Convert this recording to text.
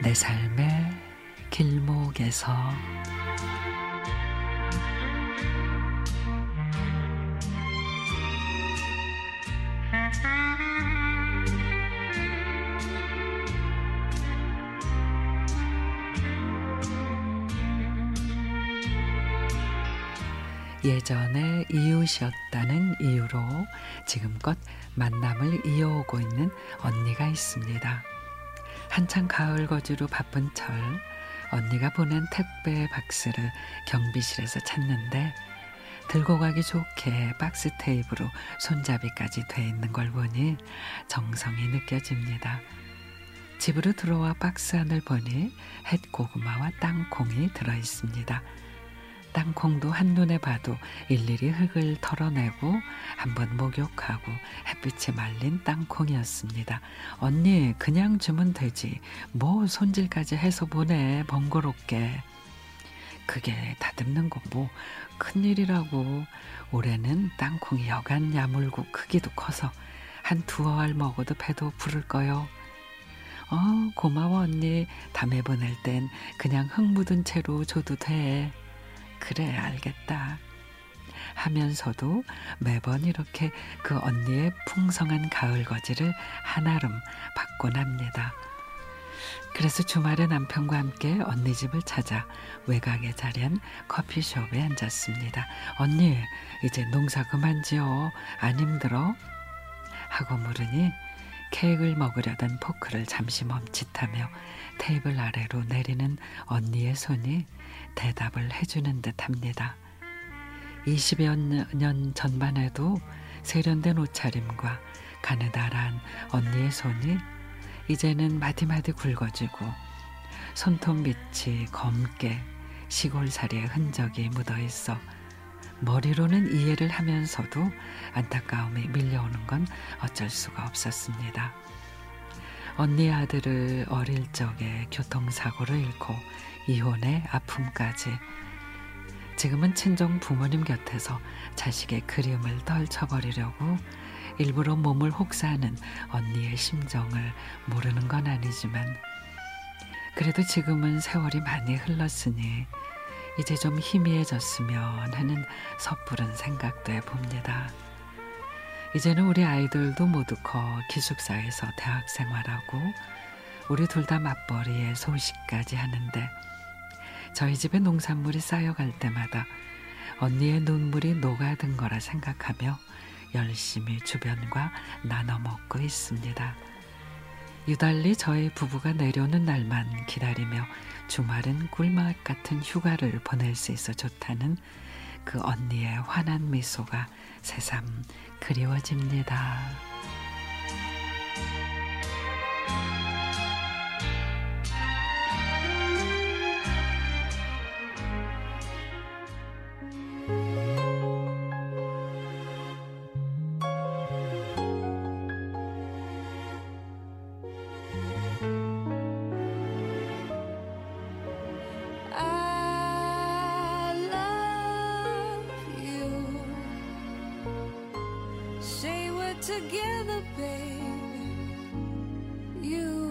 내 삶의 길목에서 예전에 이웃이었다는 이유로 지금껏 만남을 이어오고 있는 언니가 있습니다. 한창 가을 거지로 바쁜 철 언니가 보낸 택배 박스를 경비실에서 찾는데 들고 가기 좋게 박스 테이프로 손잡이까지 돼 있는 걸 보니 정성이 느껴집니다. 집으로 들어와 박스 안을 보니 햇 고구마와 땅콩이 들어 있습니다. 땅콩도 한눈에 봐도 일일이 흙을 털어내고 한번 목욕하고 햇빛에 말린 땅콩이었습니다. 언니 그냥 주면 되지 뭐 손질까지 해서 보내 번거롭게. 그게 다듬는 거 뭐 큰일이라고 올해는 땅콩이 여간 야물고 크기도 커서 한 두어 알 먹어도 배도 부를 거요. 어 고마워 언니 다음에 보낼 땐 그냥 흙 묻은 채로 줘도 돼. 그래, 알겠다. 하면서도 매번 이렇게 그 언니의 풍성한 가을 거지를 한아름 받곤 합니다. 그래서 주말에 남편과 함께 언니 집을 찾아 외곽에 자리한 커피숍에 앉았습니다. 언니, 이제 농사 그만 지어. 안 힘들어? 하고 물으니 케이크를 먹으려던 포크를 잠시 멈칫하며 테이블 아래로 내리는 언니의 손이 대답을 해주는 듯 합니다. 20여 년 전만 해도 세련된 옷차림과 가느다란 언니의 손이 이제는 마디마디 굵어지고 손톱 밑이 검게 시골살이의 흔적이 묻어 있어 머리로는 이해를 하면서도 안타까움이 밀려오는 건 어쩔 수가 없었습니다. 언니 아들을 어릴 적에 교통사고로 잃고 이혼의 아픔까지 지금은 친정 부모님 곁에서 자식의 그림을 떨쳐버리려고 일부러 몸을 혹사하는 언니의 심정을 모르는 건 아니지만 그래도 지금은 세월이 많이 흘렀으니 이제 좀 희미해졌으면 하는 섣부른 생각도 해봅니다. 이제는 우리 아이들도 모두 커 기숙사에서 대학 생활하고 우리 둘 다 맞벌이에 소식까지 하는데 저희 집에 농산물이 쌓여갈 때마다 언니의 눈물이 녹아든 거라 생각하며 열심히 주변과 나눠 먹고 있습니다. 유달리 저희 부부가 내려오는 날만 기다리며 주말은 꿀맛 같은 휴가를 보낼 수 있어 좋다는 그 언니의 환한 미소가 새삼 그리워집니다. together, baby. You